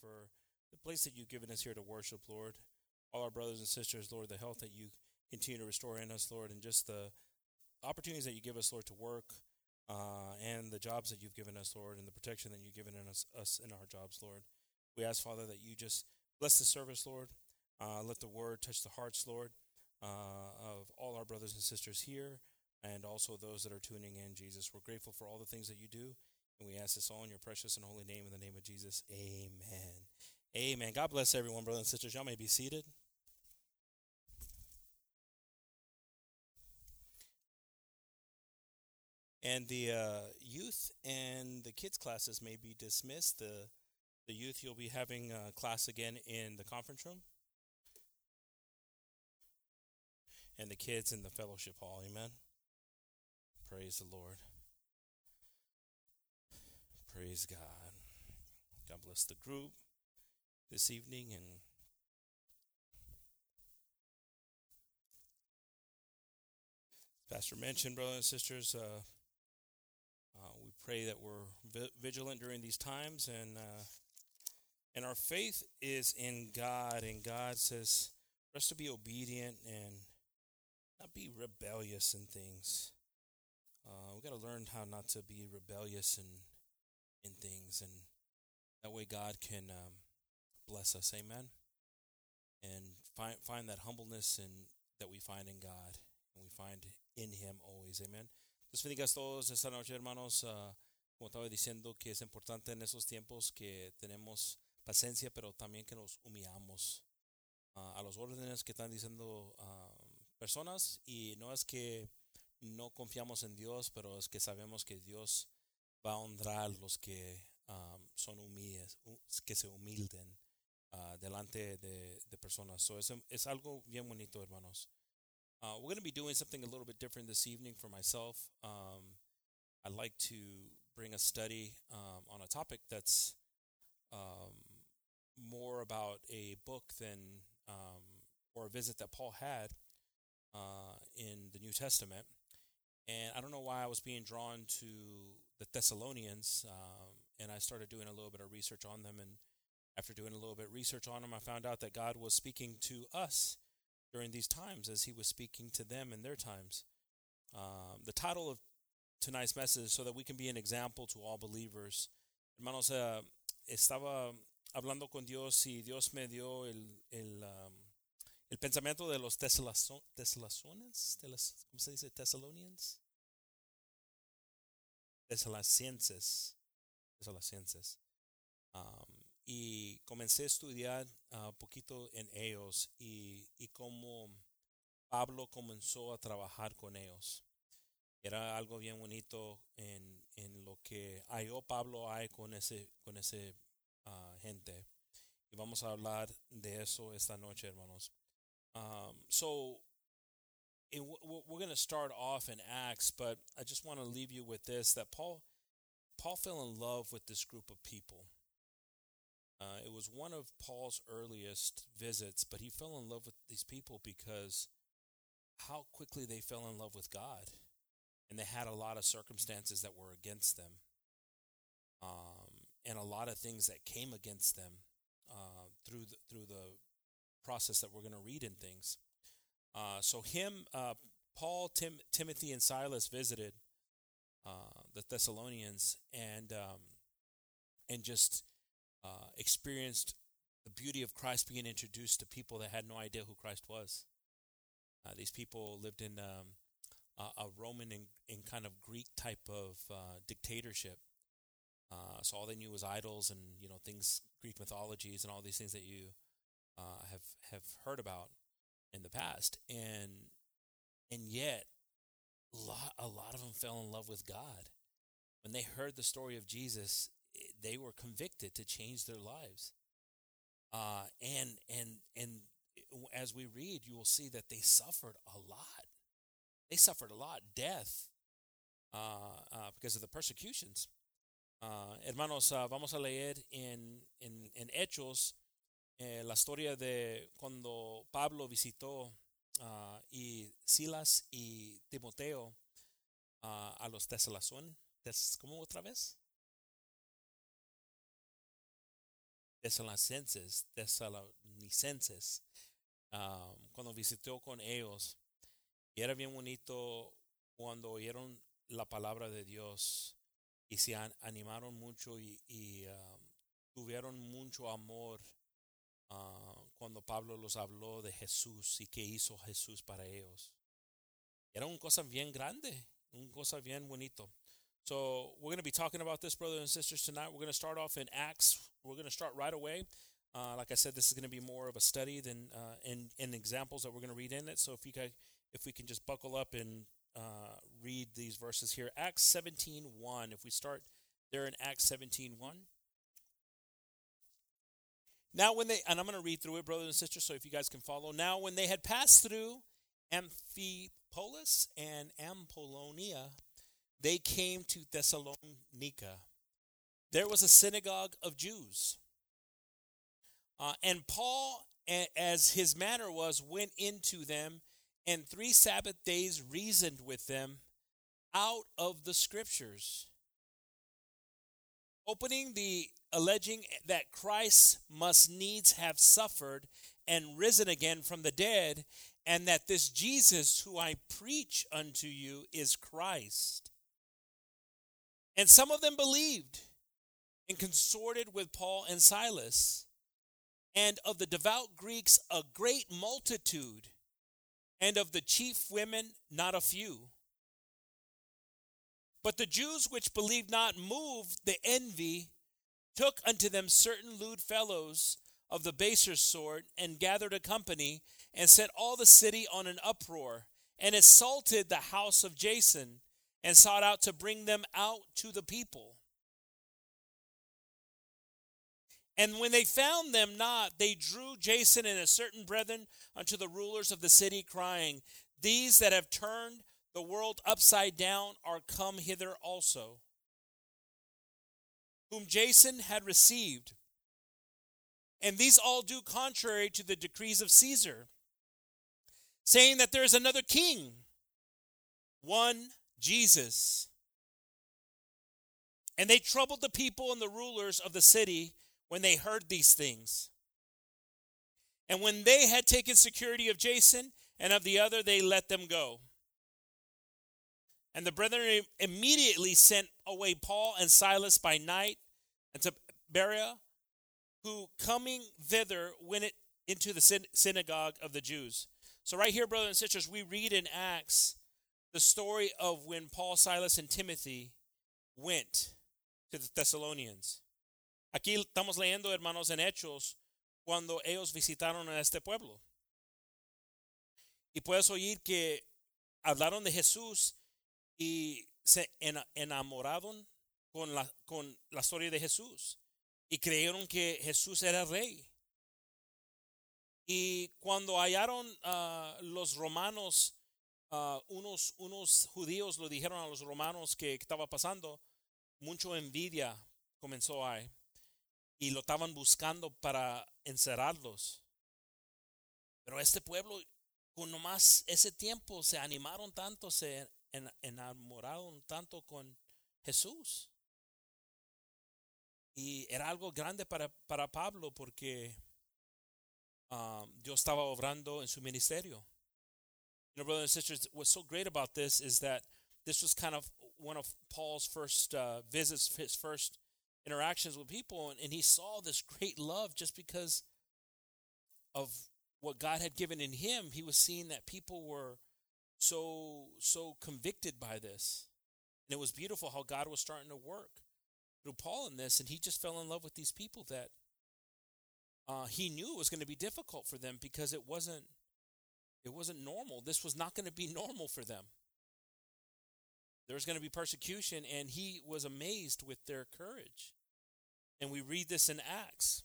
for the place that you've given us here to worship, Lord. All our brothers and sisters, Lord, the health that you continue to restore in us, Lord, and just the opportunities that you give us, Lord, to work, uh, and the jobs that you've given us, Lord, and the protection that you've given in us, us in our jobs, Lord. We ask, Father, that you just bless the service, Lord. Uh, let the word touch the hearts, Lord, uh, of all our brothers and sisters here and also those that are tuning in, Jesus. We're grateful for all the things that you do, and we ask this all in your precious and holy name, in the name of Jesus. Amen. Amen. God bless everyone, brothers and sisters. Y'all may be seated. And the uh, youth and the kids classes may be dismissed. The the youth you'll be having a class again in the conference room, and the kids in the fellowship hall. Amen. Praise the Lord. Praise God. God bless the group this evening and Pastor mentioned, brothers and sisters, uh, uh, we pray that we're vigilant during these times, and uh, and our faith is in God. And God says for us to be obedient and not be rebellious in things. Uh, we got to learn how not to be rebellious in in things, and that way God can um, bless us. Amen. And find find that humbleness and that we find in God, and we find in Him always. Amen. Los bendigas todos esta noche, hermanos. Uh, como estaba diciendo, que es importante en esos tiempos que tenemos paciencia, pero también que nos humillamos uh, a los órdenes que están diciendo uh, personas. Y no es que no confiamos en Dios, pero es que sabemos que Dios va a honrar los que um, son humildes, que se humilden uh, delante de, de personas. So es, es algo bien bonito, hermanos. Uh, we're going to be doing something a little bit different this evening for myself. Um, I'd like to bring a study um, on a topic that's um, more about a book than um, or a visit that Paul had uh, in the New Testament. And I don't know why I was being drawn to the Thessalonians, um, and I started doing a little bit of research on them. And after doing a little bit of research on them, I found out that God was speaking to us during these times as he was speaking to them in their times. Um, the title of tonight's message so that we can be an example to all believers. Hermanos, uh, estaba hablando con Dios y Dios me dio el, el, um, el pensamiento de los tesalonians, ¿cómo se dice? Thessalonians. Tesalonicenses. Tesalonicenses. Um, y comencé a estudiar un uh, poquito en ellos y, y cómo Pablo comenzó a trabajar con ellos. Era algo bien bonito en, en lo que halló Pablo hay con ese, con ese uh, gente. Y vamos a hablar de eso esta noche, hermanos. So, it, we're going to start off in Acts, but I just want to leave you with this that Paul, Paul fell in love with this group of people. Uh, it was one of Paul's earliest visits, but he fell in love with these people because how quickly they fell in love with God. And they had a lot of circumstances that were against them, um, and a lot of things that came against them uh, through the, through the process that we're going to read in things. Uh, so him, uh, Paul, Tim, Timothy, and Silas visited uh, the Thessalonians, and um, and just uh, experienced the beauty of Christ being introduced to people that had no idea who Christ was. Uh, these people lived in um, a, Roman and, and, kind of Greek type of uh, dictatorship. So all they knew was idols and you know things, Greek mythologies, and all these things that you have have heard about in the past, and and yet a lot, a lot of them fell in love with God when they heard the story of Jesus they were convicted to change their lives. Uh, and and and as we read, you will see that they suffered a lot. They suffered a lot, death, uh, uh, because of the persecutions. Uh, hermanos, uh, vamos a leer en, en, en Hechos eh, la historia de cuando Pablo visitó uh, y Silas y Timoteo a los Tesalonicenses. ¿Cómo otra vez? tesalonicenses, tesalonicenses um, cuando visitó con ellos. Y era bien bonito cuando oyeron la palabra de Dios y se animaron mucho y, tuvieron mucho amor uh, cuando Pablo los habló de Jesús y qué hizo Jesús para ellos. Era una cosa bien grande, una cosa bien bonito. So we're going to be talking about this, brothers and sisters, tonight. We're going to start off in Acts. We're going to start right away. Uh, like I said, this is going to be more of a study than uh, in, in examples that we're going to read in it. So if you can, if we can just buckle up and uh, read these verses here, Acts 17, 1. If we start there in Acts 17, 1. Now, when they, and I'm going to read through it, brothers and sisters, so if you guys can follow. Now, when they had passed through Amphipolis and Apollonia, they came to Thessalonica. There was a synagogue of Jews. Uh, and Paul, as his manner was, went into them and three Sabbath days reasoned with them out of the scriptures, opening the alleging that Christ must needs have suffered and risen again from the dead, and that this Jesus who I preach unto you is Christ. And some of them believed and consorted with Paul and Silas, and of the devout Greeks a great multitude, and of the chief women not a few. But the Jews which believed not moved the envy took unto them certain lewd fellows of the baser sort, and gathered a company, and set all the city on an uproar, and assaulted the house of Jason, and sought out to bring them out to the people. And when they found them not, they drew Jason and a certain brethren unto the rulers of the city, crying, These that have turned the world upside down are come hither also whom Jason had received. And these all do contrary to the decrees of Caesar, saying that there is another king, one Jesus. And they troubled the people and the rulers of the city when they heard these things. And when they had taken security of Jason and of the other, they let them go. And the brethren immediately sent away Paul and Silas by night unto Berea, who coming thither went into the synagogue of the Jews. So, right here, brothers and sisters, we read in Acts the story of when Paul, Silas, and Timothy went to the Thessalonians. Aquí estamos leyendo, hermanos, en Hechos, cuando ellos visitaron a este pueblo. Y puedes oír que hablaron de Jesús y se enamoraron con la, con la historia de Jesús y creyeron que Jesús era rey. Y cuando hallaron uh, los romanos, unos, unos judíos lo dijeron a los romanos que, estaba pasando, mucho envidia comenzó ahí y lo estaban buscando para encerrarlos. Pero este pueblo, con nomás ese tiempo, se animaron tanto, se enamoraron tanto con Jesús. Y era algo grande para, para Pablo porque um, Dios estaba obrando en su ministerio. You know, brothers and sisters, what's so great about this is that this was kind of one of Paul's first uh, visits, his first interactions with people, and, and he saw this great love just because of what God had given in him. He was seeing that people were so so convicted by this, and it was beautiful how God was starting to work through Paul in this, and he just fell in love with these people that uh, he knew it was going to be difficult for them because it wasn't it wasn't normal. This was not going to be normal for them. There was going to be persecution, and he was amazed with their courage. And we read this in Acts.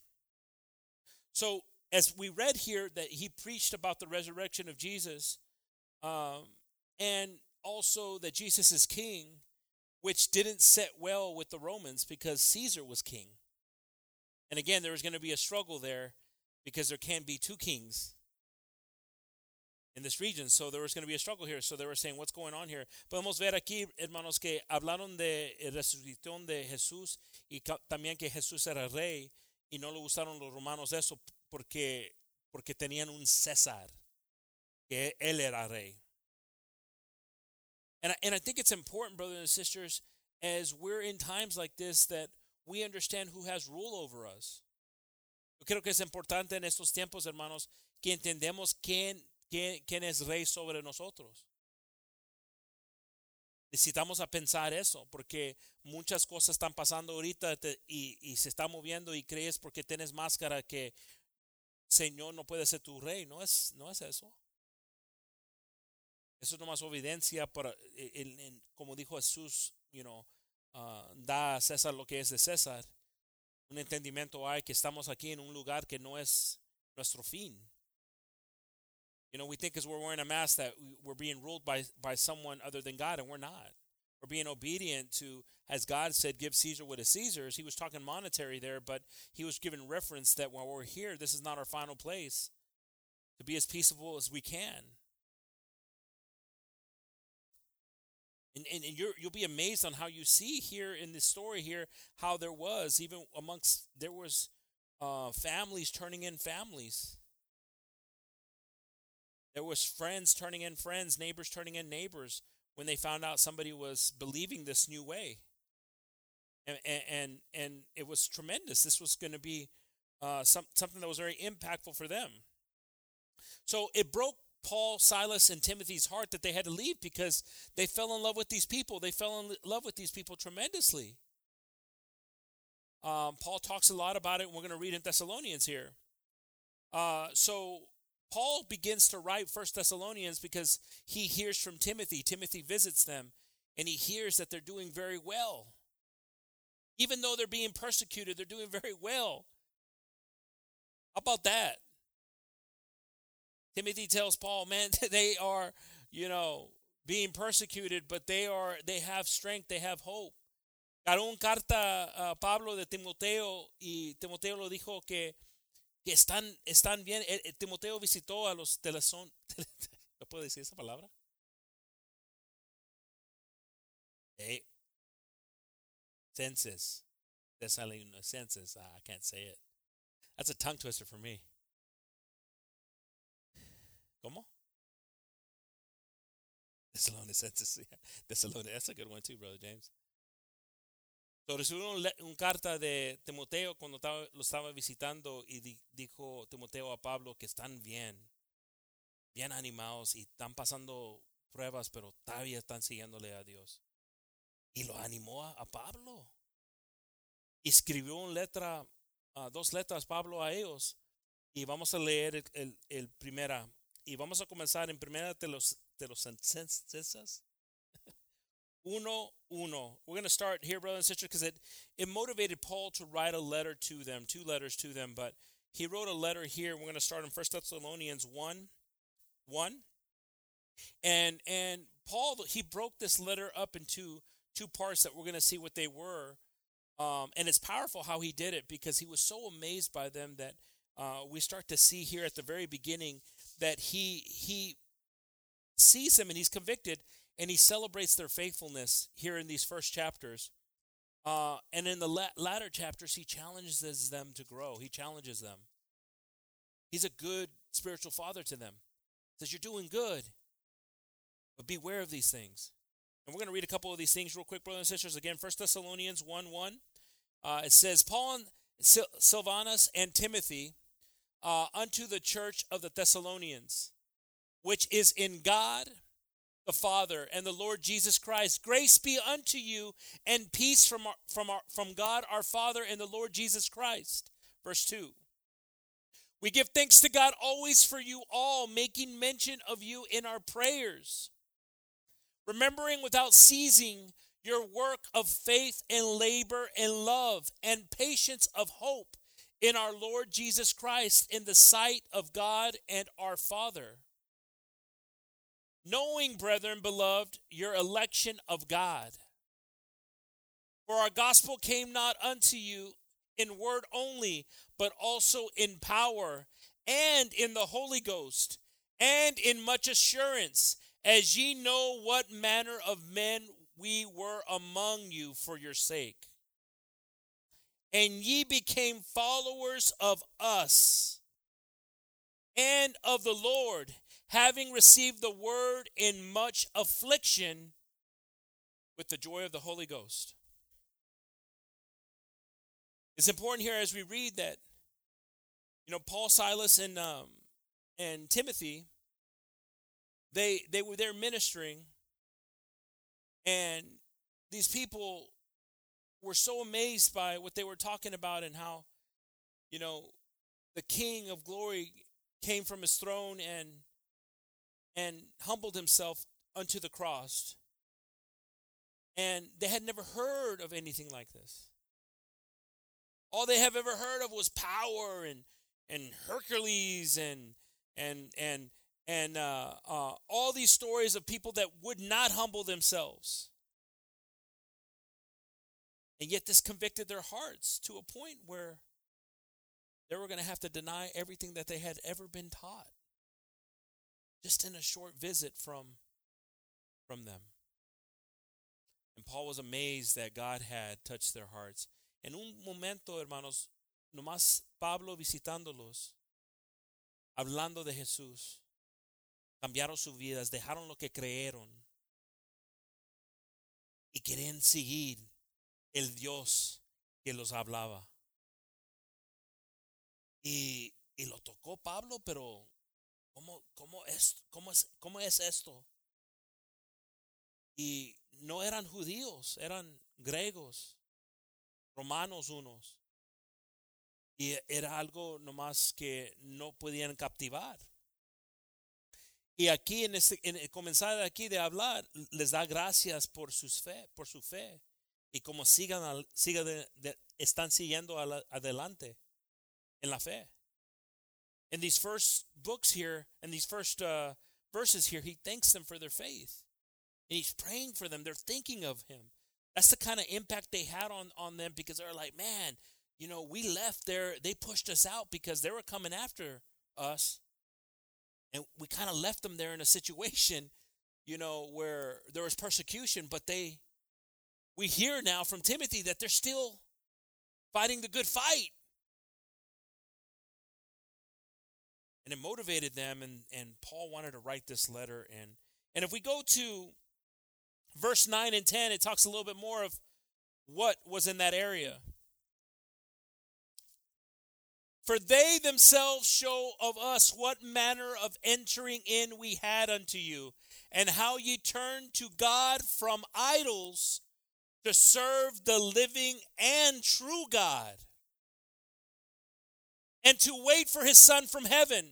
So, as we read here, that he preached about the resurrection of Jesus, um, and also that Jesus is King which didn't sit well with the Romans because Caesar was king. And again, there was going to be a struggle there because there can be two kings in this region. So there was going to be a struggle here. So they were saying, what's going on here? Podemos ver aquí, hermanos, que hablaron de resurrección de Jesús y también que Jesús era rey. Y no le gustaron los romanos eso porque, porque tenían un César, que él era rey. And I, and I think it's important, brothers and sisters, as we're in times like this, that we understand who has rule over us. Yo creo que es importante en estos tiempos, hermanos, que entendemos quién, quién, quién es rey sobre nosotros. Necesitamos a pensar eso, porque muchas cosas están pasando ahorita y, y, se está moviendo y crees porque tienes máscara que Señor no puede ser tu rey. No es, no es eso. Eso es nomás evidencia para, el, como dijo Jesús, you know, uh, da a César lo que es de César. Un entendimiento hay que estamos aquí en un lugar que no es nuestro fin. You know, we think as we're wearing a mask that we're being ruled by, by someone other than God, and we're not. We're being obedient to, as God said, give Caesar what is Caesar's. He was talking monetary there, but he was giving reference that while we're here, this is not our final place. To be as peaceable as we can. And, and, you will be amazed on how you see here in this story here how there was even amongst there was uh, families turning in families there was friends turning in friends, neighbors turning in neighbors when they found out somebody was believing this new way. And and and it was tremendous. This was going to be uh, some, something that was very impactful for them. So it broke Paul, Silas, and Timothy's heart that they had to leave because they fell in love with these people. They fell in love with these people tremendously. Um, Paul talks a lot about it, and we're going to read in Thessalonians here. Uh, so Paul begins to write First Thessalonians because he hears from Timothy. Timothy visits them and he hears that they're doing very well. Even though they're being persecuted, they're doing very well. How about that? Timothy tells Paul, man, they are, you know, being persecuted, but they are they have strength, they have hope. Caró un carta a Pablo de Timoteo y Timoteo lo dijo que que están, están bien. El, el Timoteo visitó a los telesón. ¿No puedo decir esa palabra? Hey. Census. Census. Ah, I can't say it. That's a tongue twister for me. ¿Cómo? Thessalonicenses. Thessalonians. That's a good one too, Brother James. So, recibió una un carta de Timoteo cuando estaba, lo estaba visitando y di, dijo Timoteo a Pablo que están bien, bien animados y están pasando pruebas, pero todavía están siguiéndole a Dios. Y lo animó a, a Pablo. Escribió una letra, uh, dos letras Pablo a ellos. Y vamos a leer el, el, el primera. Y vamos a comenzar en primera de los, de los uno. We're going to start here, brothers and sisters, because it, it motivated Paul to write a letter to them, two letters to them, but he wrote a letter here. We're going to start in First Thessalonians 1, 1. And, and Paul, he broke this letter up into two parts that we're going to see what they were. Um, and it's powerful how he did it because he was so amazed by them that uh, we start to see here at the very beginning that he he sees him and he's convicted and he celebrates their faithfulness here in these first chapters. Uh, and in the la- latter chapters, he challenges them to grow. He challenges them. He's a good spiritual father to them. He says, You're doing good, but beware of these things. And we're going to read a couple of these things real quick, brothers and sisters. Again, First Thessalonians 1 1. Uh, it says, Paul and Sil- Silvanus and Timothy uh, unto the church of the Thessalonians, which is in God the Father and the Lord Jesus Christ. Grace be unto you and peace from, our, from, our, from God our Father and the Lord Jesus Christ. Verse 2. We give thanks to God always for you all, making mention of you in our prayers, remembering without ceasing your work of faith and labor and love and patience of hope in our Lord Jesus Christ in the sight of God and our Father knowing, brethren, beloved, your election of God. For our gospel came not unto you in word only, but also in power and in the Holy Ghost and in much assurance, as ye know what manner of men we were among you for your sake. And ye became followers of us and of the Lord, having received the word in much affliction with the joy of the Holy Ghost. It's important here as we read that, you know, Paul, Silas, and um, and Timothy, they they were there ministering, and these people were so amazed by what they were talking about and how, you know, the King of Glory came from his throne and and humbled himself unto the cross. And they had never heard of anything like this. All they have ever heard of was power and and Hercules and and and and uh, uh, all these stories of people that would not humble themselves. And yet, this convicted their hearts to a point where they were going to have to deny everything that they had ever been taught just in a short visit from, from them. And Paul was amazed that God had touched their hearts. En un momento, hermanos, nomás Pablo visitándolos, hablando de Jesús, cambiaron sus vidas, dejaron lo que creyeron y querían seguir el Dios que los hablaba. Y, y lo tocó Pablo, pero ¿cómo, cómo, es, cómo, es, ¿cómo es esto? Y no eran judíos, eran griegos, romanos unos. Y era algo nomás que no podían captivar. Y aquí en, este, en comenzar aquí de hablar, les da gracias por, sus fe, por su fe. Y como sigan, sigan de, están siguiendo adelante en la fe. In these first books here, and these first uh, verses here, he thanks them for their faith. And he's praying for them. They're thinking of him. That's the kind of impact they had on, on them because they're like, man, you know, we left there. They pushed us out because they were coming after us. And we kind of left them there in a situation, you know, where there was persecution, but they, we hear now from Timothy that they're still fighting the good fight. and it motivated them and and paul wanted to write this letter and and if we go to verse 9 and 10 it talks a little bit more of what was in that area for they themselves show of us what manner of entering in we had unto you and how ye turned to god from idols to serve the living and true god and to wait for his son from heaven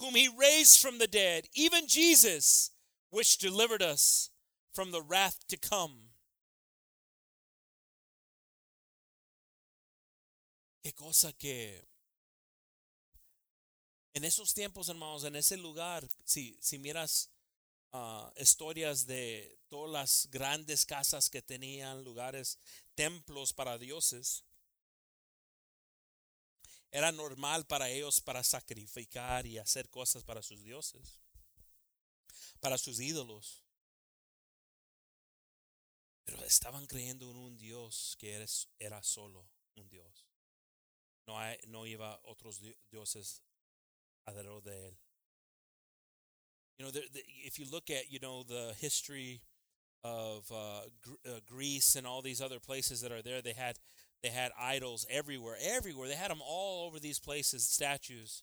whom he raised from the dead, even Jesus, which delivered us from the wrath to come. Qué cosa que en esos tiempos, hermanos, en ese lugar, si, si miras uh, historias de todas las grandes casas que tenían, lugares, templos para dioses, era normal para ellos para sacrificar y hacer cosas para sus dioses, para sus ídolos. Pero estaban creyendo en un Dios que era, era solo un Dios. No, hay, no iba otros dioses alrededor de él. You know, the, the, if you look at, you know, the history of uh, uh, Greece and all these other places that are there, they had they had idols everywhere, everywhere. They had them all over these places, statues.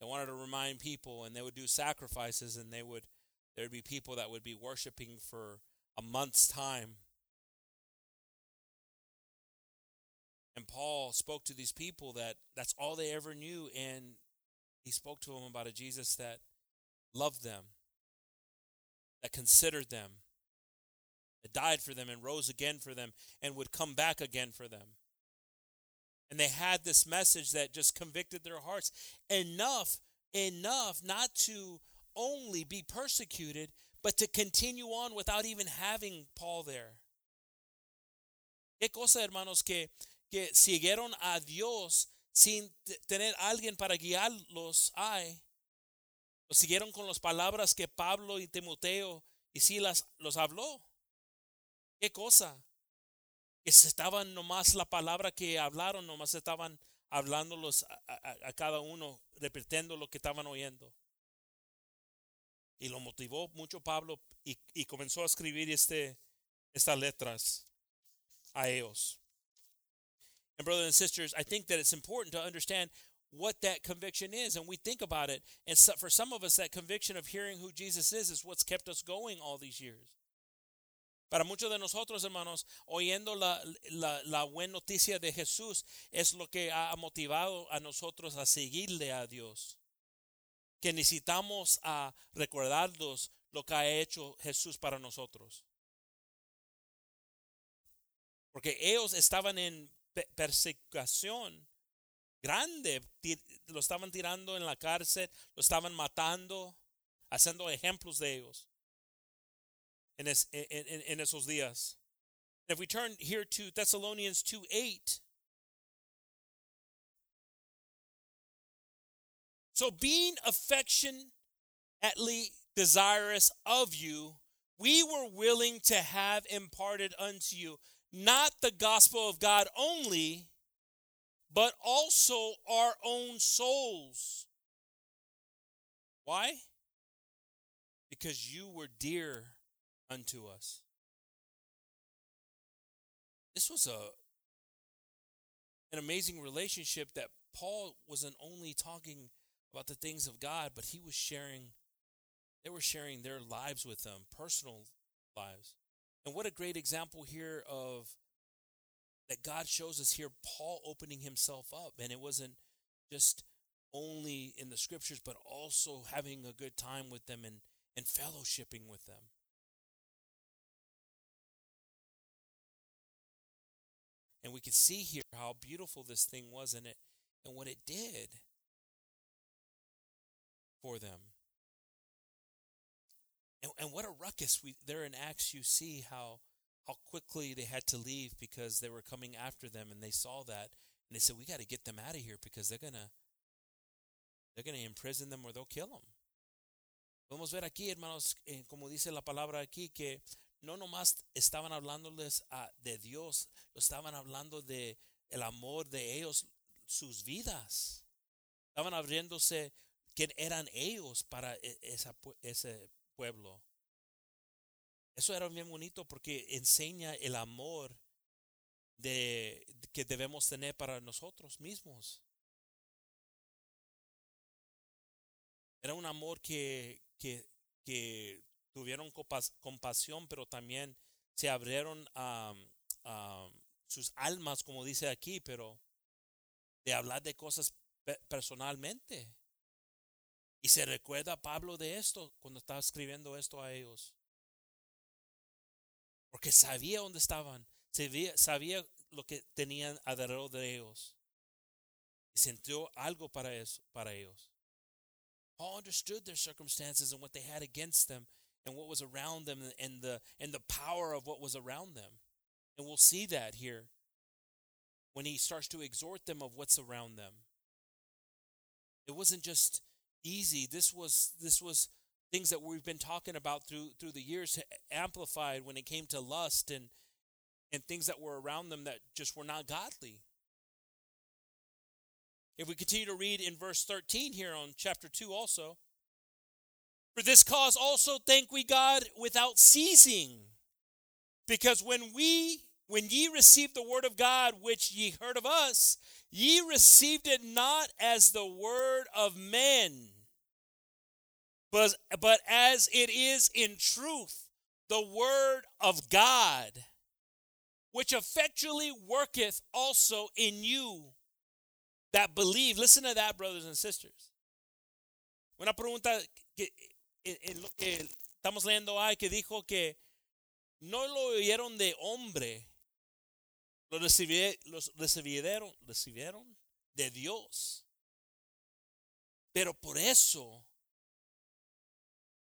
They wanted to remind people, and they would do sacrifices, and they would there would be people that would be worshiping for a month's time. And Paul spoke to these people that that's all they ever knew, and he spoke to them about a Jesus that loved them, that considered them, that died for them and rose again for them and would come back again for them. And they had this message that just convicted their hearts enough, enough not to only be persecuted, but to continue on without even having Paul there. Qué cosa, hermanos, que, que siguieron a Dios sin tener alguien para guiarlos hay. Lo siguieron con las palabras que Pablo y Timoteo y Silas los habló. ¿Qué cosa? que estaban nomás la palabra que hablaron, nomás estaban hablándolos a, a, a cada uno, repitiendo lo que estaban oyendo. Y lo motivó mucho Pablo y, y comenzó a escribir este, estas letras a ellos. And brothers and sisters, I think that it's important to understand what that conviction is and we think about it and so for some of us that conviction of hearing who Jesus is is what's kept us going all these years. Para muchos de nosotros, hermanos, oyendo la, la, la buena noticia de Jesús es lo que ha motivado a nosotros a seguirle a Dios. Que necesitamos a recordarnos lo que ha hecho Jesús para nosotros. Porque ellos estaban en persecución grande, lo estaban tirando en la cárcel, lo estaban matando, haciendo ejemplos de ellos en, es, en, en, esos días. If we turn here to Thessalonians 2 8. So, being affectionately desirous of you, we were willing to have imparted unto you not the gospel of God only, but also our own souls. Why? Because you were dear unto us. This was a an amazing relationship that Paul wasn't only talking about the things of God, but he was sharing they were sharing their lives with them, personal lives. And what a great example here of that God shows us here Paul opening himself up. And it wasn't just only in the scriptures, but also having a good time with them and, and fellowshipping with them. And we could see here how beautiful this thing was in it and what it did for them. And, and what a ruckus we there in Acts you see how how quickly they had to leave because they were coming after them and they saw that and they said we got to get them out of here because they're going to they're going to imprison them or they'll kill them. Podemos ver aquí, hermanos, eh, como dice la palabra aquí, que no nomás estaban hablándoles a, de Dios, estaban hablando de el amor de ellos, sus vidas. Estaban abriéndose quién eran ellos para esa, ese pueblo. Eso era bien bonito porque enseña el amor de, que debemos tener para nosotros mismos. Era un amor que, que, que tuvieron compasión, pero también se abrieron a, sus almas, como dice aquí, pero de hablar de cosas personalmente. Y se recuerda Pablo de esto cuando estaba escribiendo esto a ellos. Porque sabía dónde estaban, sabía, sabía lo que tenían alrededor de ellos. Y sintió algo para, eso, para ellos. Paul understood their circumstances and what they had against them and what was around them and the and the power of what was around them. And we'll see that here when he starts to exhort them of what's around them. It wasn't just easy. This was this was things that we've been talking about through through the years amplified when it came to lust and and things that were around them that just were not godly. If we continue to read in verse 13 here on chapter 2 also, for this cause also thank we God without ceasing, because when we when ye received the word of God which ye heard of us, ye received it not as the word of men but, but as it is in truth, the word of God, which effectually worketh also in you that believe. Listen to that, brothers and sisters. Una pregunta que en lo que estamos leyendo hay que dijo que no lo oyeron de hombre, lo recibieron, recibieron de Dios. Pero por eso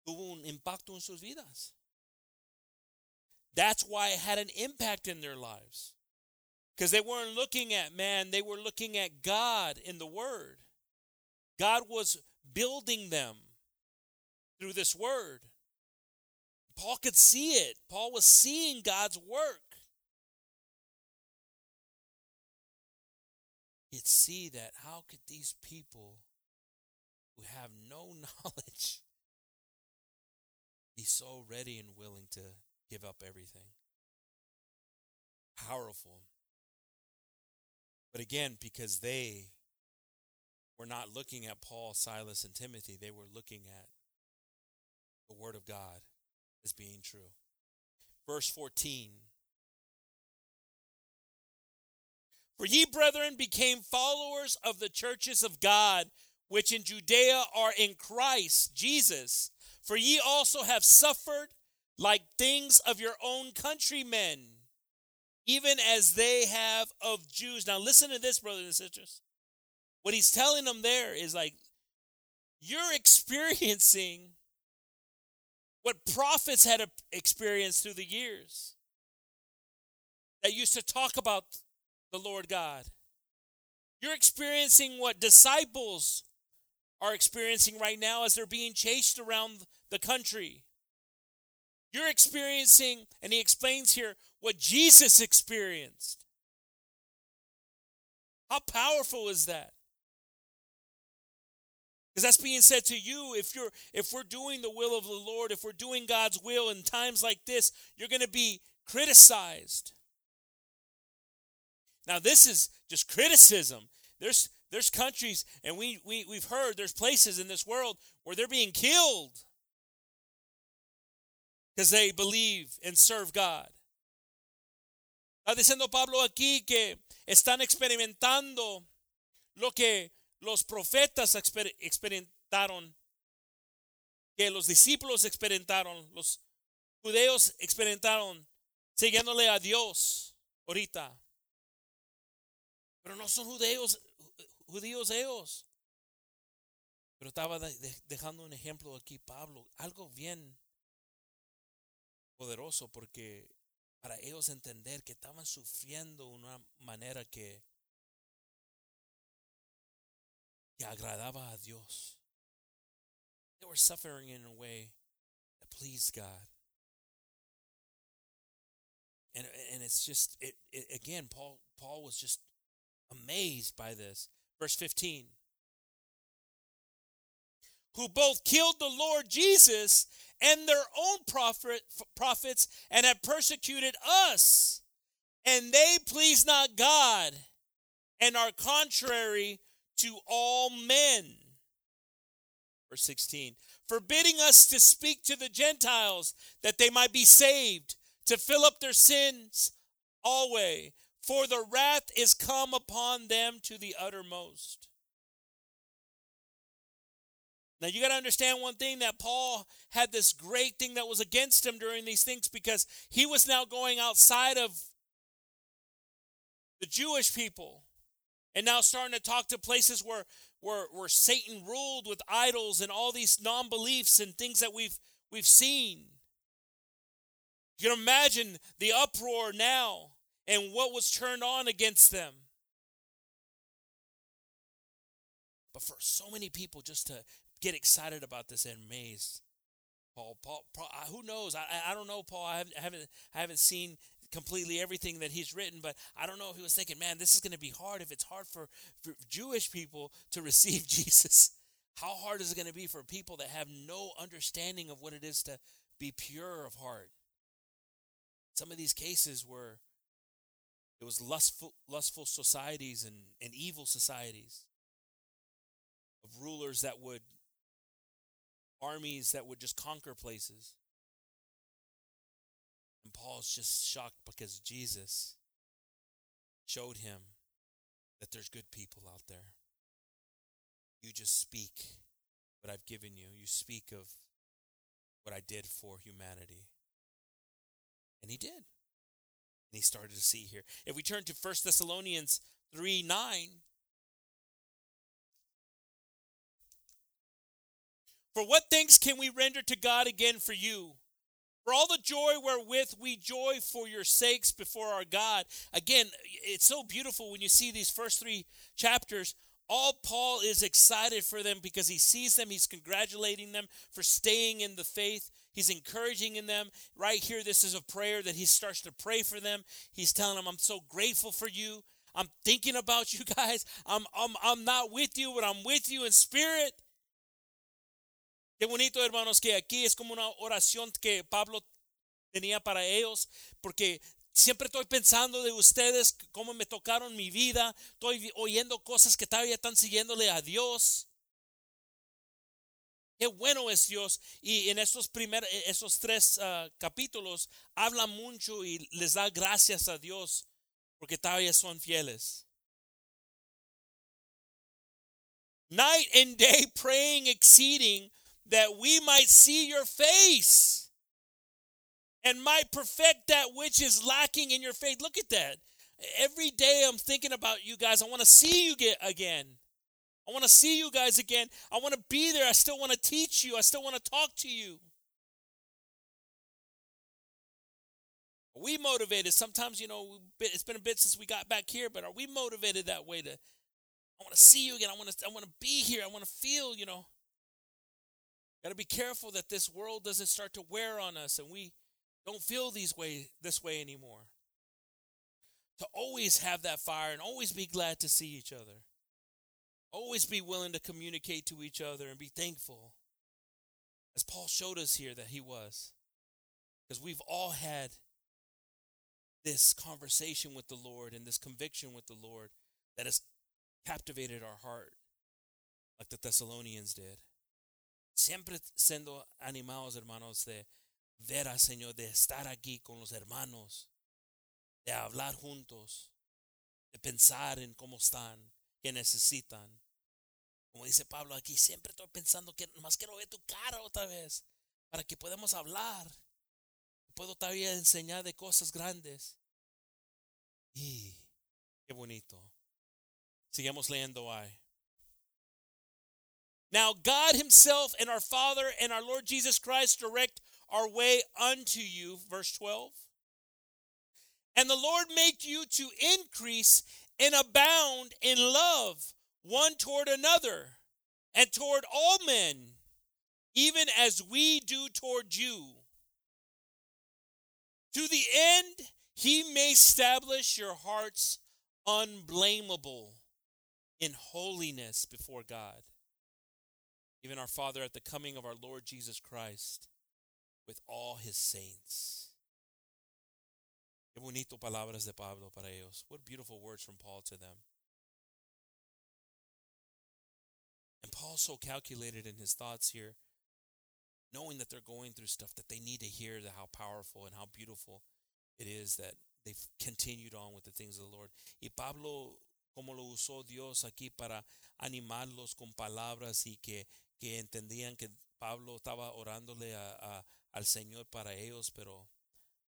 tuvo un impacto en sus vidas. That's why it had an impact in their lives. Because they weren't looking at man, they were looking at God in the Word. God was building them through this Word. Paul could see it. Paul was seeing God's work. You'd see that how could these people who have no knowledge be so ready and willing to give up everything? Powerful. But again, because they were not looking at Paul, Silas, and Timothy, they were looking at the Word of God as being true. Verse 14 For ye, brethren, became followers of the churches of God, which in Judea are in Christ Jesus. For ye also have suffered like things of your own countrymen, even as they have of Jews. Now, listen to this, brothers and sisters. What he's telling them there is like, you're experiencing what prophets had experienced through the years that used to talk about the Lord God. You're experiencing what disciples are experiencing right now as they're being chased around the country. You're experiencing, and he explains here, what Jesus experienced. How powerful is that? Because that's being said to you if you're if we're doing the will of the Lord, if we're doing God's will in times like this, you're going to be criticized. Now, this is just criticism. There's there's countries, and we, we we've heard there's places in this world where they're being killed because they believe and serve God. Está diciendo Pablo aquí que están experimentando lo que los profetas experimentaron, que los discípulos experimentaron, los judeos experimentaron, siguiéndole a Dios ahorita. Pero no son judíos, judíos ellos. Pero estaba dejando un ejemplo aquí, Pablo, algo bien poderoso porque para ellos entender que estaban sufriendo una manera que, que agradaba a Dios. They were suffering in a way that pleased God. And, and it's just, it, it, again, Paul, Paul was just amazed by this. Verse 15 who both killed the Lord Jesus and their own prophet, prophets and have persecuted us. And they please not God and are contrary to all men. Verse 16 forbidding us to speak to the Gentiles that they might be saved, to fill up their sins always for the wrath is come upon them to the uttermost. Now you got to understand one thing that Paul had this great thing that was against him during these things because he was now going outside of the Jewish people and now starting to talk to places where where, where Satan ruled with idols and all these non-beliefs and things that we've we've seen. You can imagine the uproar now and what was turned on against them. But for so many people just to get excited about this and amazed. Paul, Paul, Paul who knows? I, I don't know, Paul. I haven't, I haven't, seen completely everything that he's written, but I don't know if he was thinking, man, this is going to be hard if it's hard for, for Jewish people to receive Jesus. How hard is it going to be for people that have no understanding of what it is to be pure of heart? Some of these cases were it was lustful, lustful societies and, and evil societies of rulers that would, armies that would just conquer places. And Paul's just shocked because Jesus showed him that there's good people out there. You just speak what I've given you. You speak of what I did for humanity. And he did. And he started to see here. If we turn to 1 Thessalonians 3 9, For what thanks can we render to God again for you? For all the joy wherewith we joy for your sakes before our God. Again, it's so beautiful when you see these first three chapters. All Paul is excited for them because he sees them, he's congratulating them for staying in the faith. He's encouraging in them. Right here, this is a prayer that he starts to pray for them. He's telling them, I'm so grateful for you. I'm thinking about you guys. I'm, I'm, I'm not with you, but I'm with you in spirit. Qué bonito, hermanos, que aquí es como una oración que Pablo tenía para ellos, porque siempre estoy pensando de ustedes, cómo me tocaron mi vida, estoy oyendo cosas que todavía están siguiéndole a Dios. Qué bueno es Dios. Y en estos, primer, esos tres uh, capítulos habla mucho y les da gracias a Dios porque todavía son fieles. Night and day praying exceeding that we might see your face and might perfect that which is lacking in your faith. Look at that. Every day I'm thinking about you guys. I want to see you get again. I want to see you guys again. I want to be there. I still want to teach you. I still want to talk to you. Are we motivated? Sometimes, you know, it's been a bit since we got back here, but are we motivated that way to I want to see you again. I want to I want to be here. I want to feel, you know. Got to be careful that this world doesn't start to wear on us and we don't feel these way this way anymore. To always have that fire and always be glad to see each other. Always be willing to communicate to each other and be thankful. As Paul showed us here that he was. Because we've all had this conversation with the Lord and this conviction with the Lord that has captivated our heart, like the Thessalonians did. Siempre siendo animados, hermanos, de ver al Señor, de estar aquí con los hermanos, de hablar juntos, de pensar en cómo están, qué necesitan. Como dice Pablo aquí, siempre estoy pensando que más quiero ver tu cara otra vez para que podamos hablar. Puedo todavía enseñar de cosas grandes. Y qué bonito. Sigamos leyendo ahí. Now, God Himself and our Father and our Lord Jesus Christ direct our way unto you. Verse 12. And the Lord make you to increase and abound in love one toward another and toward all men, even as we do toward you. To the end he may establish your hearts unblameable in holiness before God. Even our Father at the coming of our Lord Jesus Christ with all his saints. Qué bonito palabras de Pablo para ellos. What beautiful words from Paul to them. And Paul so calculated in his thoughts here, knowing that they're going through stuff that they need to hear the how powerful and how beautiful it is that they've continued on with the things of the Lord. Y Pablo, como lo usó Dios aquí para animarlos con palabras y que, que entendían que Pablo estaba orándole al Señor para ellos, pero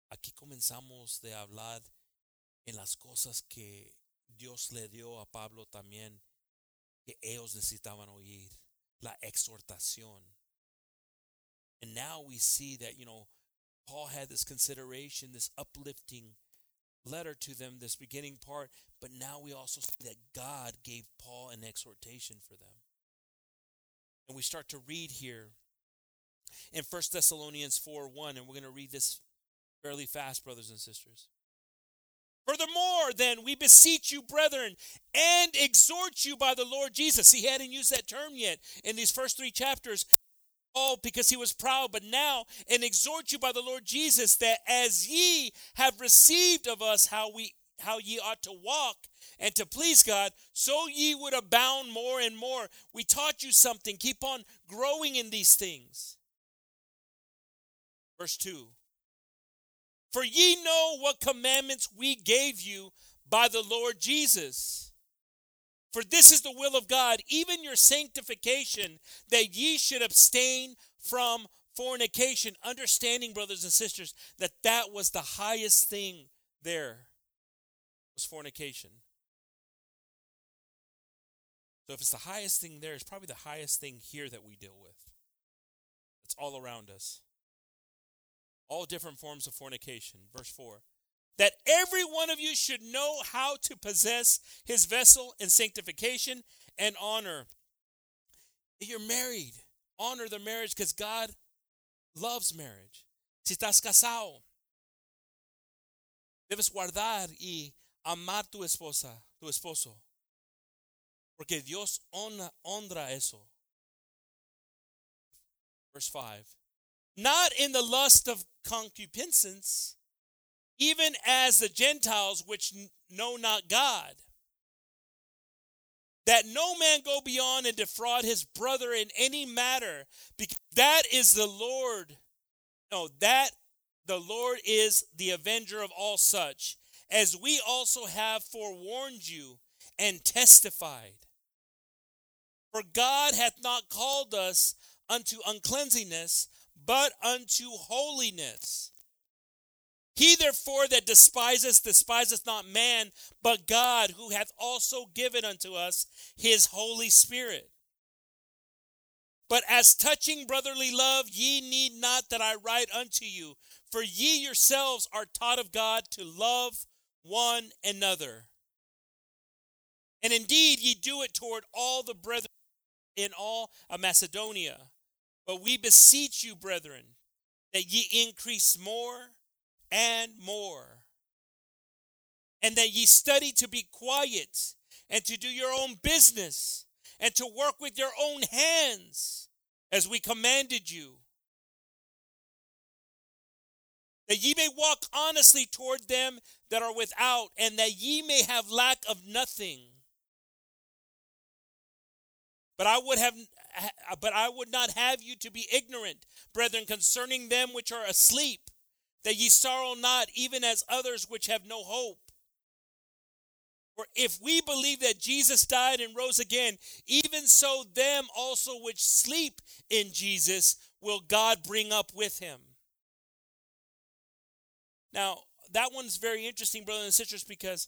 aquí comenzamos de hablar en las cosas que Dios le dio a Pablo también, que ellos necesitaban oír, la exhortación. And now we see that, you know, Paul had this consideration, this uplifting letter to them, this beginning part, but now we also see that God gave Paul an exhortation for them. And we start to read here in 1 Thessalonians 4 1, and we're going to read this fairly fast, brothers and sisters. Furthermore, then, we beseech you, brethren, and exhort you by the Lord Jesus. He hadn't used that term yet in these first three chapters. Oh, because he was proud, but now, and exhort you by the Lord Jesus, that as ye have received of us how we how ye ought to walk and to please God, so ye would abound more and more. We taught you something. Keep on growing in these things. Verse 2 For ye know what commandments we gave you by the Lord Jesus. For this is the will of God, even your sanctification, that ye should abstain from fornication. Understanding, brothers and sisters, that that was the highest thing there fornication. So if it's the highest thing there, it's probably the highest thing here that we deal with. It's all around us. All different forms of fornication. Verse 4 that every one of you should know how to possess his vessel in sanctification and honor. If you're married, honor the marriage because God loves marriage. Si estás casado, debes guardar y amar tu esposa, tu esposo. Porque Dios honra, honra eso. Verse 5. Not in the lust of concupiscence, even as the Gentiles which know not God. That no man go beyond and defraud his brother in any matter, because that is the Lord. No, that the Lord is the avenger of all such, as we also have forewarned you and testified. For God hath not called us unto uncleanness, but unto holiness. He therefore that despiseth despiseth not man, but God, who hath also given unto us his Holy Spirit. But as touching brotherly love, ye need not that I write unto you, for ye yourselves are taught of God to love one another. And indeed, ye do it toward all the brethren in all Macedonia. But we beseech you, brethren, that ye increase more and more, and that ye study to be quiet and to do your own business and to work with your own hands as we commanded you. That ye may walk honestly toward them that are without, and that ye may have lack of nothing. But I would have but I would not have you to be ignorant, brethren, concerning them which are asleep, that ye sorrow not, even as others which have no hope. For if we believe that Jesus died and rose again, even so them also which sleep in Jesus will God bring up with him. Now, that one's very interesting, brothers and sisters, because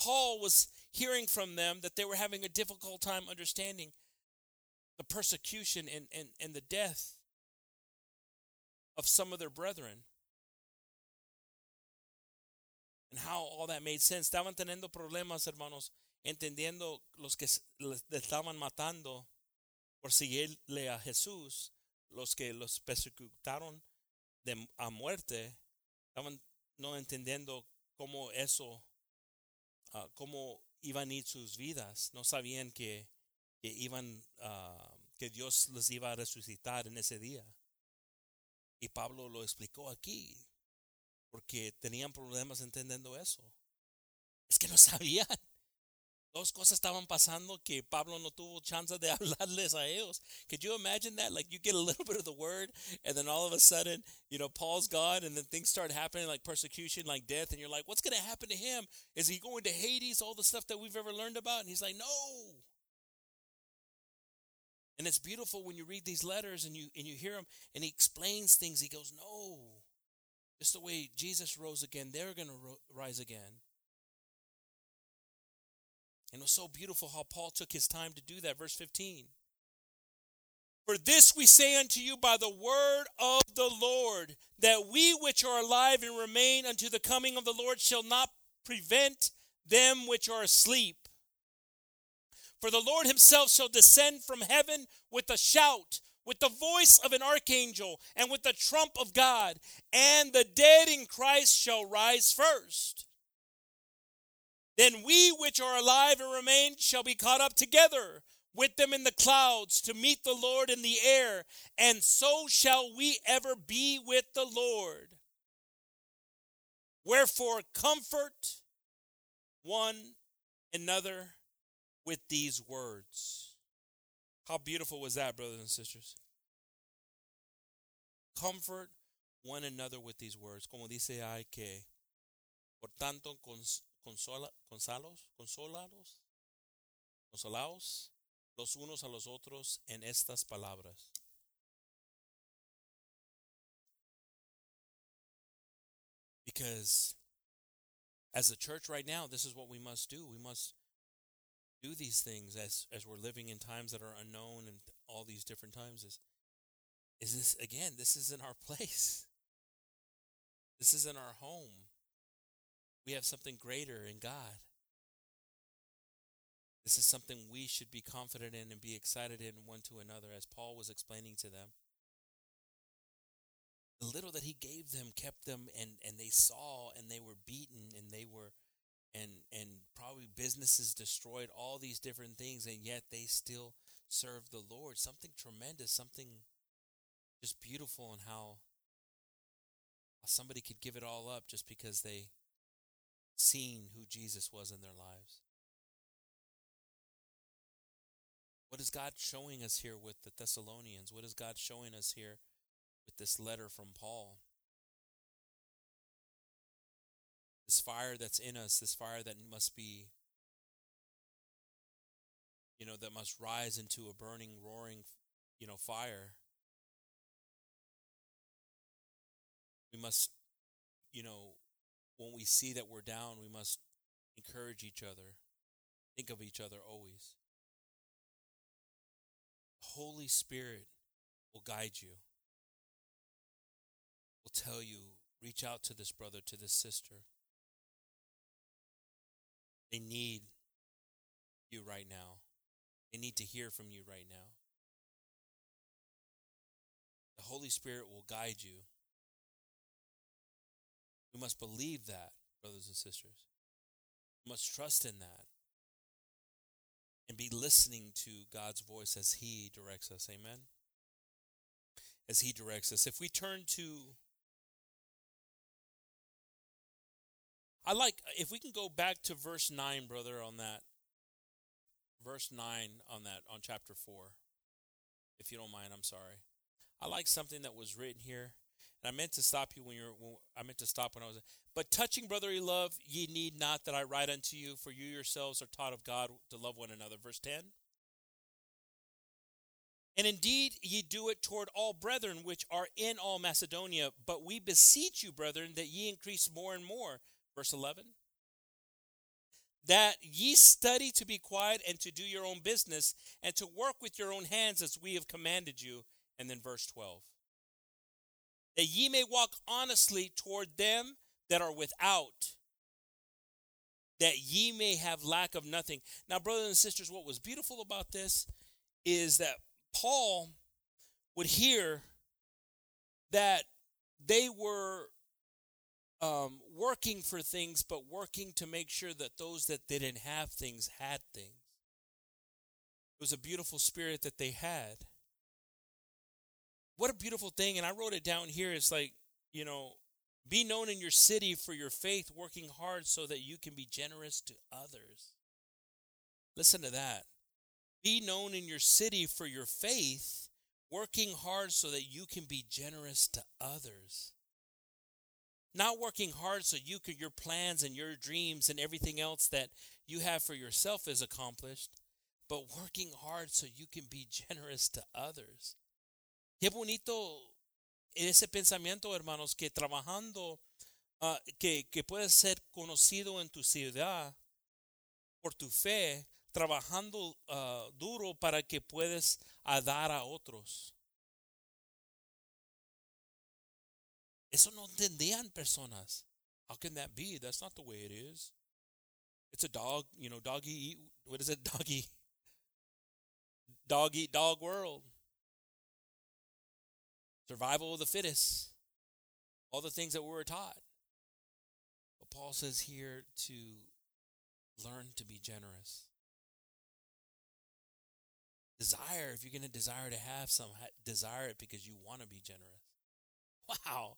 Paul was hearing from them that they were having a difficult time understanding the persecution and, and, and the death of some of their brethren. And how all that made sense. Estaban teniendo problemas, hermanos, entendiendo los que les estaban matando por seguirle a Jesús, los que los persecutaron de, a muerte, estaban no entendiendo cómo eso, uh, cómo iban a ir sus vidas. No sabían que, que iban, uh, que Dios los iba a resucitar en ese día. Y Pablo lo explicó aquí, porque tenían problemas entendiendo eso. Es que no sabían. Dos cosas estaban pasando que Pablo no tuvo chance de hablarles a ellos. Could you imagine that? Like you get a little bit of the word, and then all of a sudden, you know, Paul's gone, and then things start happening like persecution, like death, and you're like, what's going to happen to him? Is he going to Hades? All the stuff that we've ever learned about? And he's like, no. And it's beautiful when you read these letters and you and you hear him and he explains things. He goes, "No, just the way Jesus rose again, they're going to ro- rise again." And it was so beautiful how Paul took his time to do that. Verse 15. For this we say unto you by the word of the Lord, that we which are alive and remain unto the coming of the Lord shall not prevent them which are asleep. For the Lord himself shall descend from heaven with a shout, with the voice of an archangel, and with the trump of God, and the dead in Christ shall rise first. Then we which are alive and remain shall be caught up together with them in the clouds to meet the Lord in the air, and so shall we ever be with the Lord. Wherefore, comfort one another with these words. How beautiful was that, brothers and sisters? Comfort one another with these words. Como dice hay que, por tanto, consola, consolados, consolaos los unos a los otros en estas palabras. Because as a church right now, this is what we must do. We must do these things as as we're living in times that are unknown and all these different times is is this again this is in our place this is in our home we have something greater in god this is something we should be confident in and be excited in one to another as paul was explaining to them the little that he gave them kept them and and they saw and they were beaten and they were and and probably businesses destroyed all these different things and yet they still serve the Lord. Something tremendous, something just beautiful in how somebody could give it all up just because they seen who Jesus was in their lives. What is God showing us here with the Thessalonians? What is God showing us here with this letter from Paul? This fire that's in us, this fire that must be, you know, that must rise into a burning, roaring, you know, fire. We must, you know, when we see that we're down, we must encourage each other, think of each other always. The Holy Spirit will guide you, will tell you, reach out to this brother, to this sister. They need you right now. They need to hear from you right now. The Holy Spirit will guide you. We must believe that, brothers and sisters. We must trust in that and be listening to God's voice as He directs us. Amen. As He directs us. If we turn to I like if we can go back to verse 9, brother, on that. Verse 9 on that on chapter 4. If you don't mind, I'm sorry. I like something that was written here. And I meant to stop you when you're when, I meant to stop when I was but touching brotherly love, ye need not that I write unto you, for you yourselves are taught of God to love one another. Verse 10. And indeed, ye do it toward all brethren which are in all Macedonia, but we beseech you, brethren, that ye increase more and more Verse 11 that ye study to be quiet and to do your own business and to work with your own hands as we have commanded you. And then verse 12 that ye may walk honestly toward them that are without, that ye may have lack of nothing. Now, brothers and sisters, what was beautiful about this is that Paul would hear that they were um, working for things, but working to make sure that those that didn't have things had things. It was a beautiful spirit that they had. What a beautiful thing. And I wrote it down here. It's like, you know, be known in your city for your faith, working hard so that you can be generous to others. Listen to that. Be known in your city for your faith, working hard so that you can be generous to others. Not working hard so you can your plans and your dreams and everything else that you have for yourself is accomplished, but working hard so you can be generous to others. Qué bonito ese pensamiento, hermanos, que trabajando, uh, que, que puedes ser conocido en tu ciudad por tu fe, trabajando uh, duro para que puedas dar a otros. Eso no entendían personas. How can that be? That's not the way it is. It's a dog, you know, doggy eat, what is it? Doggy. Dog eat dog world. Survival of the fittest. All the things that we were taught. But Paul says here to learn to be generous. Desire, if you're going to desire to have some, desire it because you want to be generous. Wow.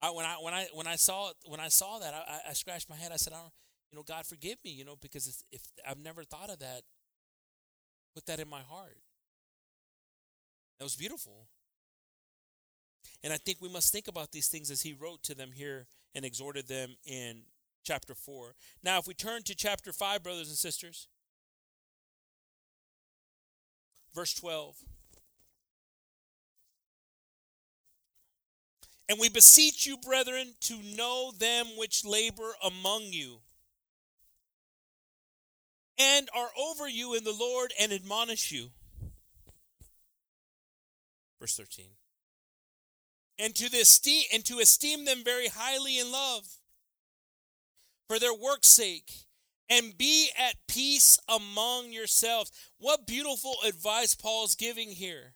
I, when I when I when I saw when I saw that, I, I scratched my head. I said, I you know, God forgive me, you know, because if I've never thought of that, put that in my heart. That was beautiful. And I think we must think about these things as he wrote to them here and exhorted them in chapter 4. Now, if we turn to chapter 5, brothers and sisters, verse 12. And we beseech you, brethren, to know them which labor among you and are over you in the Lord and admonish you. Verse 13. And to, esteem, and to esteem them very highly in love for their work's sake, and be at peace among yourselves. What beautiful advice Paul's giving here.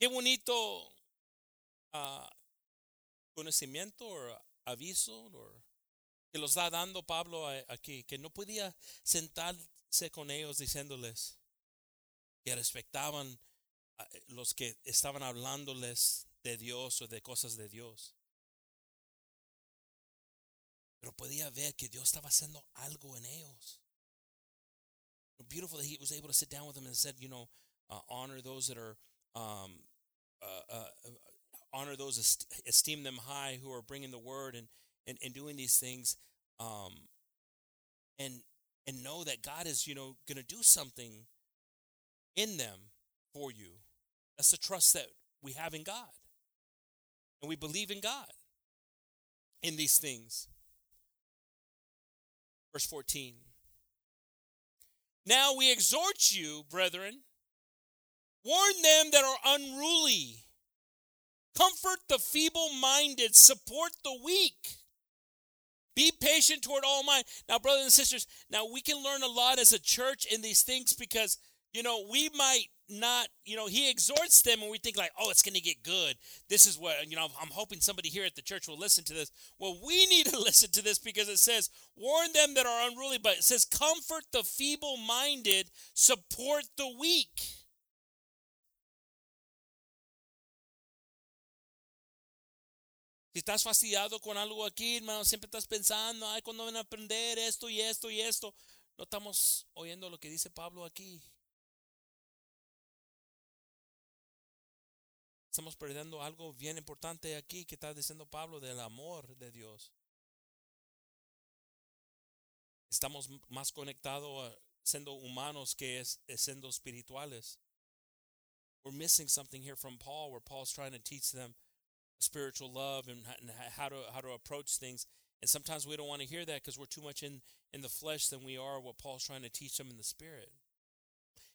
Qué bonito uh, conocimiento or aviso or que los da dando Pablo aquí, que no podía sentarse con ellos diciéndoles que respetaban a los que estaban hablándoles de Dios o de cosas de Dios. Pero podía ver que Dios estaba haciendo algo en ellos. Beautiful that he was able to sit down with them and said, you know, uh, honor those that are, um, uh, uh, honor those, est- esteem them high who are bringing the word and, and, and doing these things. Um, and, and know that God is, you know, going to do something in them for you. That's the trust that we have in God. And we believe in God in these things. Verse 14. Now we exhort you, brethren, warn them that are unruly, comfort the feeble minded, support the weak. Be patient toward all mind. Now, brothers and sisters, now we can learn a lot as a church in these things because, you know, we might not, you know, he exhorts them and we think like, oh, it's going to get good. This is what, you know, I'm hoping somebody here at the church will listen to this. Well, we need to listen to this because it says, warn them that are unruly, but it says, comfort the feeble minded, support the weak. Si estás fastidiado con algo aquí, hermano, siempre estás pensando, ay, cuando van a aprender esto y esto y esto. No estamos oyendo lo que dice Pablo aquí. Estamos perdiendo algo bien importante aquí que está diciendo Pablo del amor de Dios. Estamos más conectados siendo humanos que es, siendo espirituales. We're missing something here from Paul where Paul's trying to teach them spiritual love and how to how to approach things. And sometimes we don't want to hear that because we're too much in in the flesh than we are what Paul's trying to teach them in the spirit.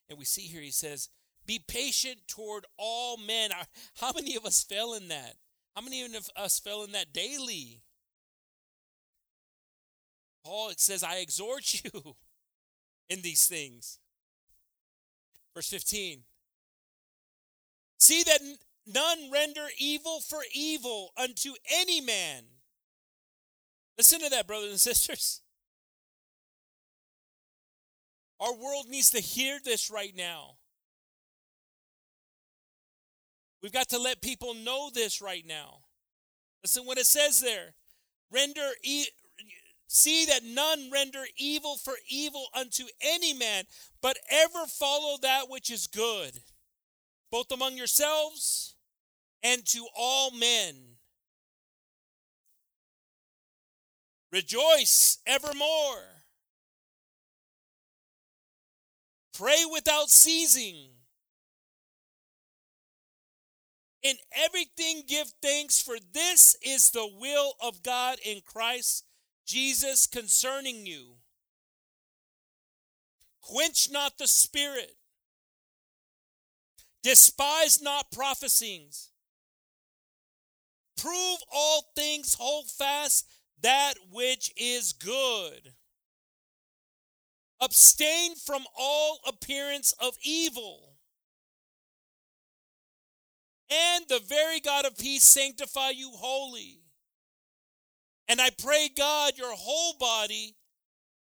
And we see here he says, "Be patient toward all men." How many of us fell in that? How many of us fell in that daily? Paul it says, "I exhort you in these things." Verse 15. See that none render evil for evil unto any man. Listen to that, brothers and sisters. Our world needs to hear this right now. We've got to let people know this right now. Listen what it says there. Render e- see that none render evil for evil unto any man, but ever follow that which is good both among yourselves and to all men. Rejoice evermore. Pray without ceasing. In everything give thanks, for this is the will of God in Christ Jesus concerning you. Quench not the spirit. Despise not prophecies. Prove all things, hold fast that which is good. Abstain from all appearance of evil. And the very God of peace sanctify you wholly. And I pray, God, your whole body,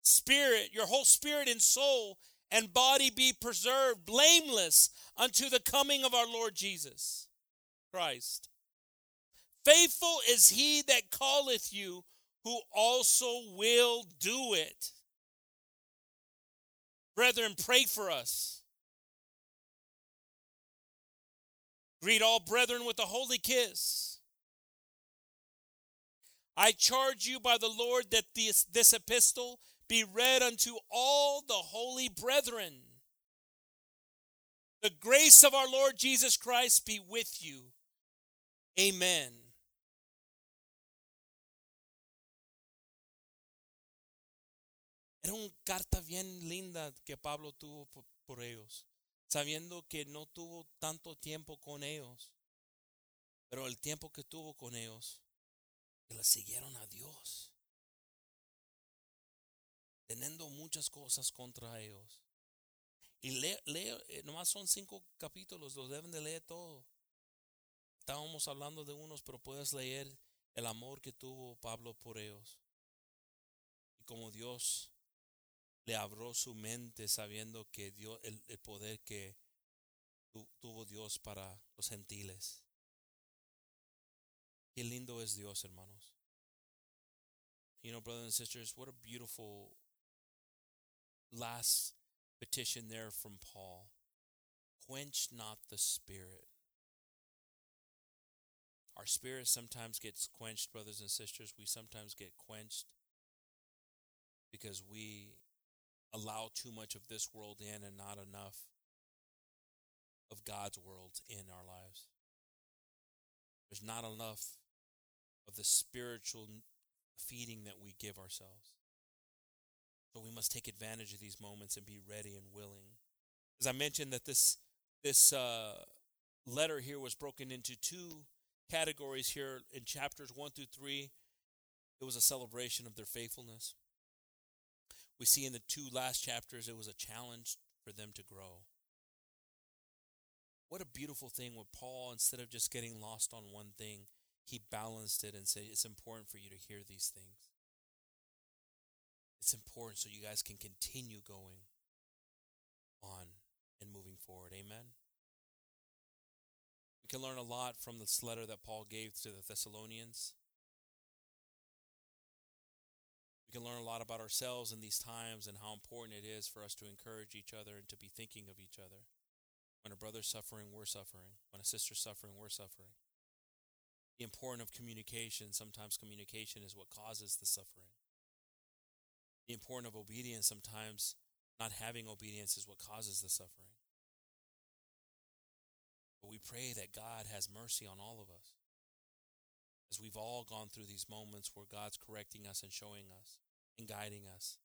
spirit, your whole spirit and soul and body be preserved blameless unto the coming of our Lord Jesus Christ. Faithful is he that calleth you, who also will do it. Brethren, pray for us. Greet all brethren with a holy kiss. I charge you by the Lord that this, this epistle be read unto all the holy brethren. The grace of our Lord Jesus Christ be with you. Amen. Era una carta bien linda que Pablo tuvo por, ellos, sabiendo que no tuvo tanto tiempo con ellos, pero el tiempo que tuvo con ellos, que le siguieron a Dios teniendo muchas cosas contra ellos. Y lee, lee, eh, nomás son cinco capítulos, los deben de leer todo. Estábamos hablando de unos, pero puedes leer el amor que tuvo Pablo por ellos. y como Dios le abrió su mente sabiendo que Dios, el, el poder que tu, tuvo Dios para los gentiles. Qué lindo es Dios, hermanos. You know, brothers and sisters, what a beautiful last petition there from Paul. Quench not the spirit. Our spirit sometimes gets quenched, brothers and sisters. We sometimes get quenched because we allow too much of this world in and not enough of God's world in our lives. There's not enough of the spiritual feeding that we give ourselves. So we must take advantage of these moments and be ready and willing. As I mentioned that this this uh, letter here was broken into two categories here in chapters 1 through 3 it was a celebration of their faithfulness we see in the two last chapters it was a challenge for them to grow. What a beautiful thing with paul instead of just getting lost on one thing he balanced it and said it's important for you to hear these things. It's important so you guys can continue going on and moving forward. Amen? We can learn a lot from this letter that Paul gave to the Thessalonians. Can learn a lot about ourselves in these times and how important it is for us to encourage each other and to be thinking of each other. When a brother's suffering, we're suffering. When a sister's suffering, we're suffering. The importance of communication, sometimes communication is what causes the suffering. The importance of obedience, sometimes not having obedience is what causes the suffering. But we pray that God has mercy on all of us. As we've all gone through these moments where God's correcting us and showing us and guiding us.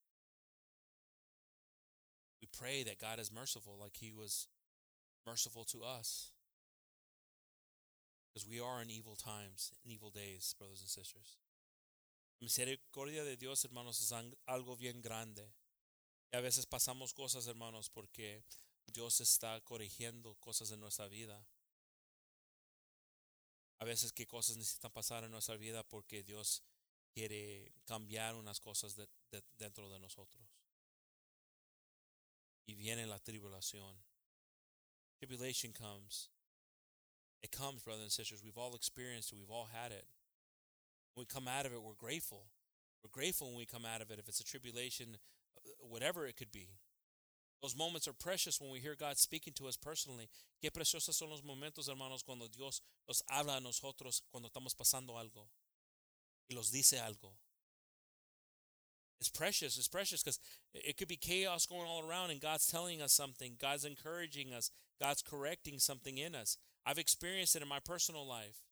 We pray that God is merciful like He was merciful to us. Because we are in evil times, in evil days, brothers and sisters. La misericordia de Dios, hermanos, es algo bien grande. Y a veces pasamos cosas, hermanos, porque Dios está corrigiendo cosas en nuestra vida. A veces qué cosas necesitan pasar en nuestra vida porque Dios quiere cambiar unas cosas de, de, dentro de nosotros. Y viene la tribulación. Tribulation comes. It comes, brothers and sisters. We've all experienced it. We've all had it. When we come out of it, we're grateful. We're grateful when we come out of it. If it's a tribulation, uh, whatever it could be. Those moments are precious when we hear God speaking to us personally. Qué preciosos son los momentos, hermanos, cuando Dios nos habla a nosotros cuando estamos pasando algo y los dice algo. It's precious. It's precious because it could be chaos going all around and God's telling us something. God's encouraging us. God's correcting something in us. I've experienced it in my personal life.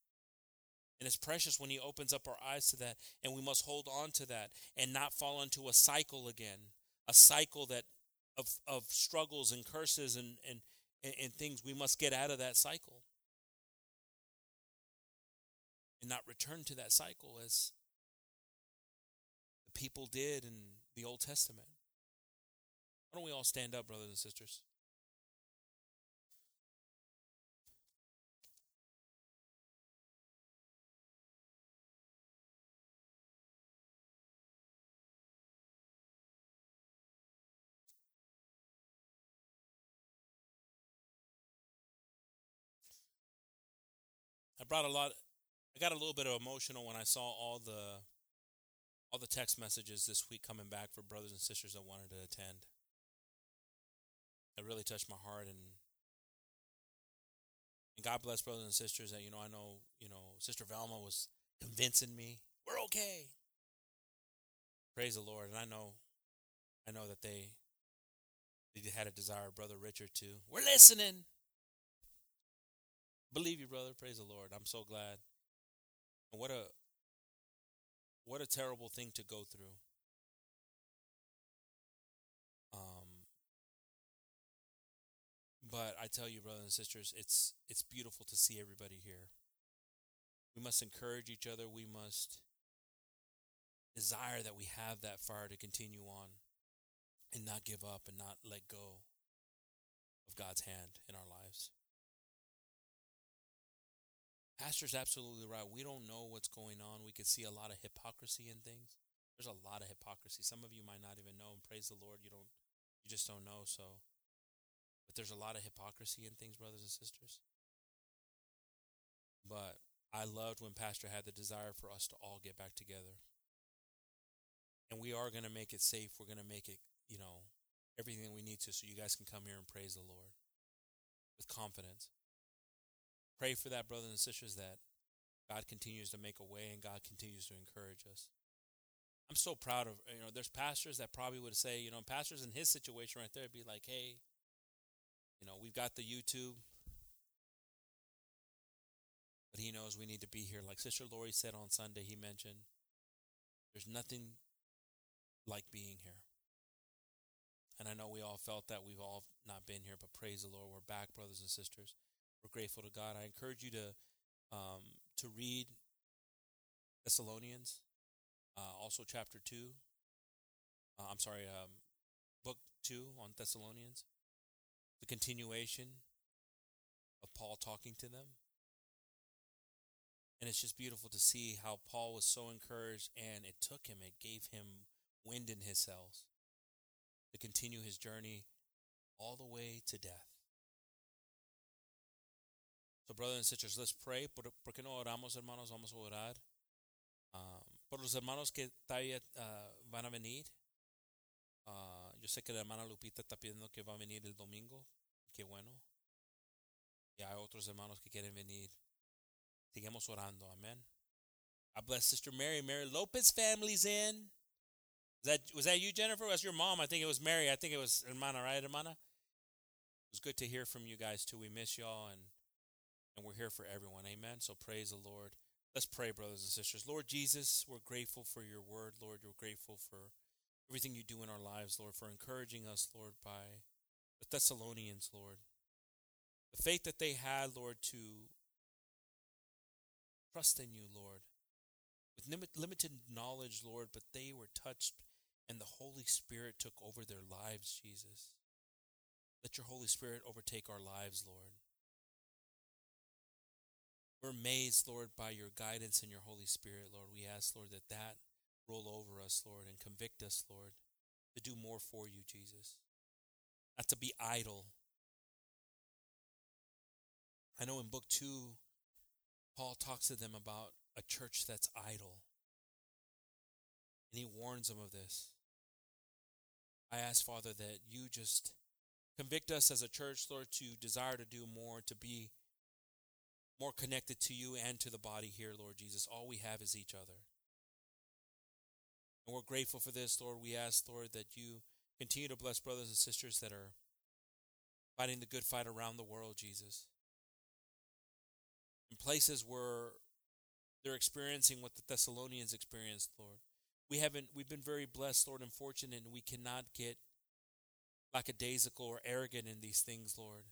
And it's precious when He opens up our eyes to that. And we must hold on to that and not fall into a cycle again. A cycle that of, of struggles and curses and, and, and things, we must get out of that cycle and not return to that cycle as the people did in the Old Testament. Why don't we all stand up, brothers and sisters? I brought a lot. I got a little bit of emotional when I saw all the all the text messages this week coming back for brothers and sisters that wanted to attend. It really touched my heart and and God bless brothers and sisters that you know I know you know Sister Velma was convincing me we're okay. Praise the Lord, and I know I know that they they had a desire, brother Richard too. We're listening. Believe you, brother. Praise the Lord. I'm so glad. And what a what a terrible thing to go through. Um but I tell you, brothers and sisters, it's it's beautiful to see everybody here. We must encourage each other. We must desire that we have that fire to continue on and not give up and not let go of God's hand in our lives. Pastor's absolutely right. We don't know what's going on. We could see a lot of hypocrisy in things. There's a lot of hypocrisy. Some of you might not even know, and praise the Lord, you don't, you just don't know. So, but there's a lot of hypocrisy in things, brothers and sisters. But I loved when Pastor had the desire for us to all get back together. And we are going to make it safe. We're going to make it, you know, everything we need to so you guys can come here and praise the Lord with confidence. Pray for that, brothers and sisters, that God continues to make a way and God continues to encourage us. I'm so proud of, you know, there's pastors that probably would say, you know, pastors in his situation right there be like, hey, you know, we've got the YouTube, but he knows we need to be here. Like Sister Lori said on Sunday, he mentioned there's nothing like being here. And I know we all felt that we've all not been here, but praise the Lord, we're back, brothers and sisters. We're grateful to God. I encourage you to um, to read Thessalonians, uh, also chapter two. Uh, I'm sorry, um, book two on Thessalonians, the continuation of Paul talking to them. And it's just beautiful to see how Paul was so encouraged, and it took him, it gave him wind in his sails to continue his journey all the way to death. So, brothers and sisters, let's pray. ¿Por, ¿por qué no oramos, hermanos? Vamos a orar. Um, por los hermanos que todavía uh, van a venir. Uh, yo sé que la hermana Lupita está pidiendo que va a venir el domingo. Qué bueno. Y hay otros hermanos que quieren venir. Sigamos orando. Amen. I bless Sister Mary. Mary Lopez family's in. That, was that you, Jennifer? Was your mom? I think it was Mary. I think it was Hermana, right, Hermana? It was good to hear from you guys, too. We miss y'all, and, and we're here for everyone. Amen. So praise the Lord. Let's pray, brothers and sisters. Lord Jesus, we're grateful for your word, Lord. We're grateful for everything you do in our lives, Lord, for encouraging us, Lord, by the Thessalonians, Lord. The faith that they had, Lord, to trust in you, Lord. With limited knowledge, Lord, but they were touched and the Holy Spirit took over their lives, Jesus. Let your Holy Spirit overtake our lives, Lord. We're amazed, Lord, by your guidance and your Holy Spirit, Lord. We ask, Lord, that that roll over us, Lord, and convict us, Lord, to do more for you, Jesus. Not to be idle. I know in book two, Paul talks to them about a church that's idle. And he warns them of this. I ask, Father, that you just convict us as a church, Lord, to desire to do more, to be more connected to you and to the body here, Lord Jesus. All we have is each other. And we're grateful for this, Lord. We ask, Lord, that you continue to bless brothers and sisters that are fighting the good fight around the world, Jesus. In places where they're experiencing what the Thessalonians experienced, Lord. We haven't we've been very blessed, Lord, and fortunate, and we cannot get lackadaisical or arrogant in these things, Lord.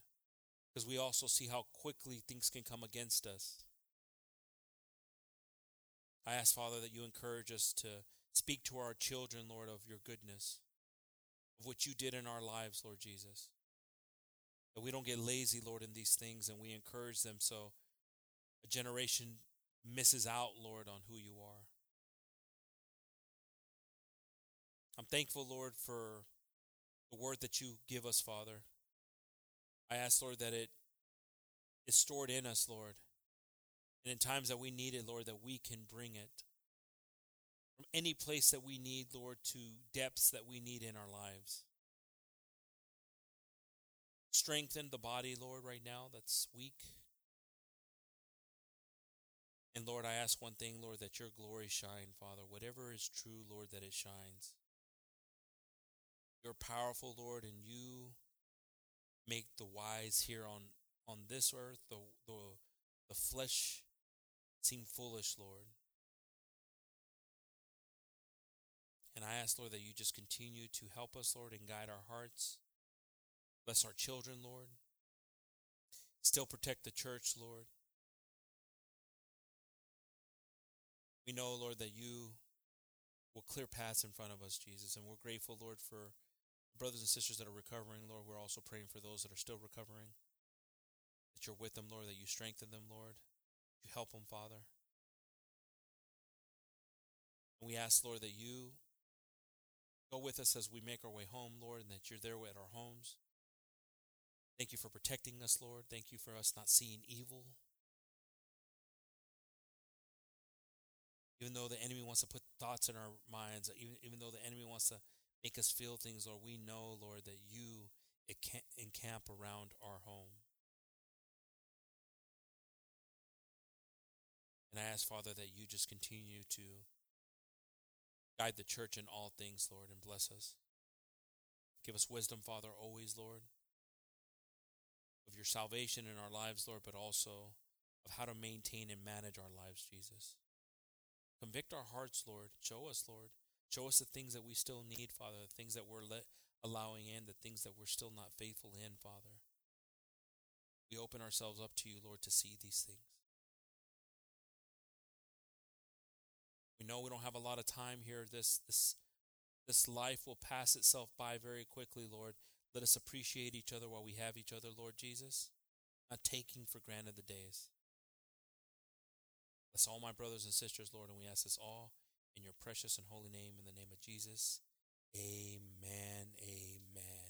Because we also see how quickly things can come against us. I ask, Father, that you encourage us to speak to our children, Lord, of your goodness, of what you did in our lives, Lord Jesus. That we don't get lazy, Lord, in these things, and we encourage them so a generation misses out, Lord, on who you are. I'm thankful, Lord, for the word that you give us, Father. I ask, Lord, that it is stored in us, Lord. And in times that we need it, Lord, that we can bring it from any place that we need, Lord, to depths that we need in our lives. Strengthen the body, Lord, right now that's weak. And Lord, I ask one thing, Lord, that your glory shine, Father. Whatever is true, Lord, that it shines. You're powerful, Lord, and you make the wise here on, on this earth, the, the, the flesh, seem foolish, Lord. And I ask, Lord, that you just continue to help us, Lord, and guide our hearts. Bless our children, Lord. Still protect the church, Lord. We know, Lord, that you will clear paths in front of us, Jesus. And we're grateful, Lord, for brothers and sisters that are recovering, Lord. We're also praying for those that are still recovering. That you're with them, Lord, that you strengthen them, Lord. You help them, Father. And we ask, Lord, that you go with us as we make our way home, Lord, and that you're there at our homes. Thank you for protecting us, Lord. Thank you for us not seeing evil. Even though the enemy wants to put thoughts in our minds, even, even though the enemy wants to make us feel things, Lord, we know, Lord, that you encamp around our home. And I ask, Father, that you just continue to guide the church in all things, Lord, and bless us. Give us wisdom, Father, always, Lord, of your salvation in our lives, Lord, but also of how to maintain and manage our lives, Jesus. Convict our hearts, Lord. Show us, Lord. Show us the things that we still need, Father, the things that we're let, allowing in, the things that we're still not faithful in, Father. We open ourselves up to you, Lord, to see these things. We know we don't have a lot of time here. This this this life will pass itself by very quickly, Lord. Let us appreciate each other while we have each other, Lord Jesus, not taking for granted the days. Bless all my brothers and sisters, Lord, and we ask this all in your precious and holy name, in the name of Jesus. Amen. Amen.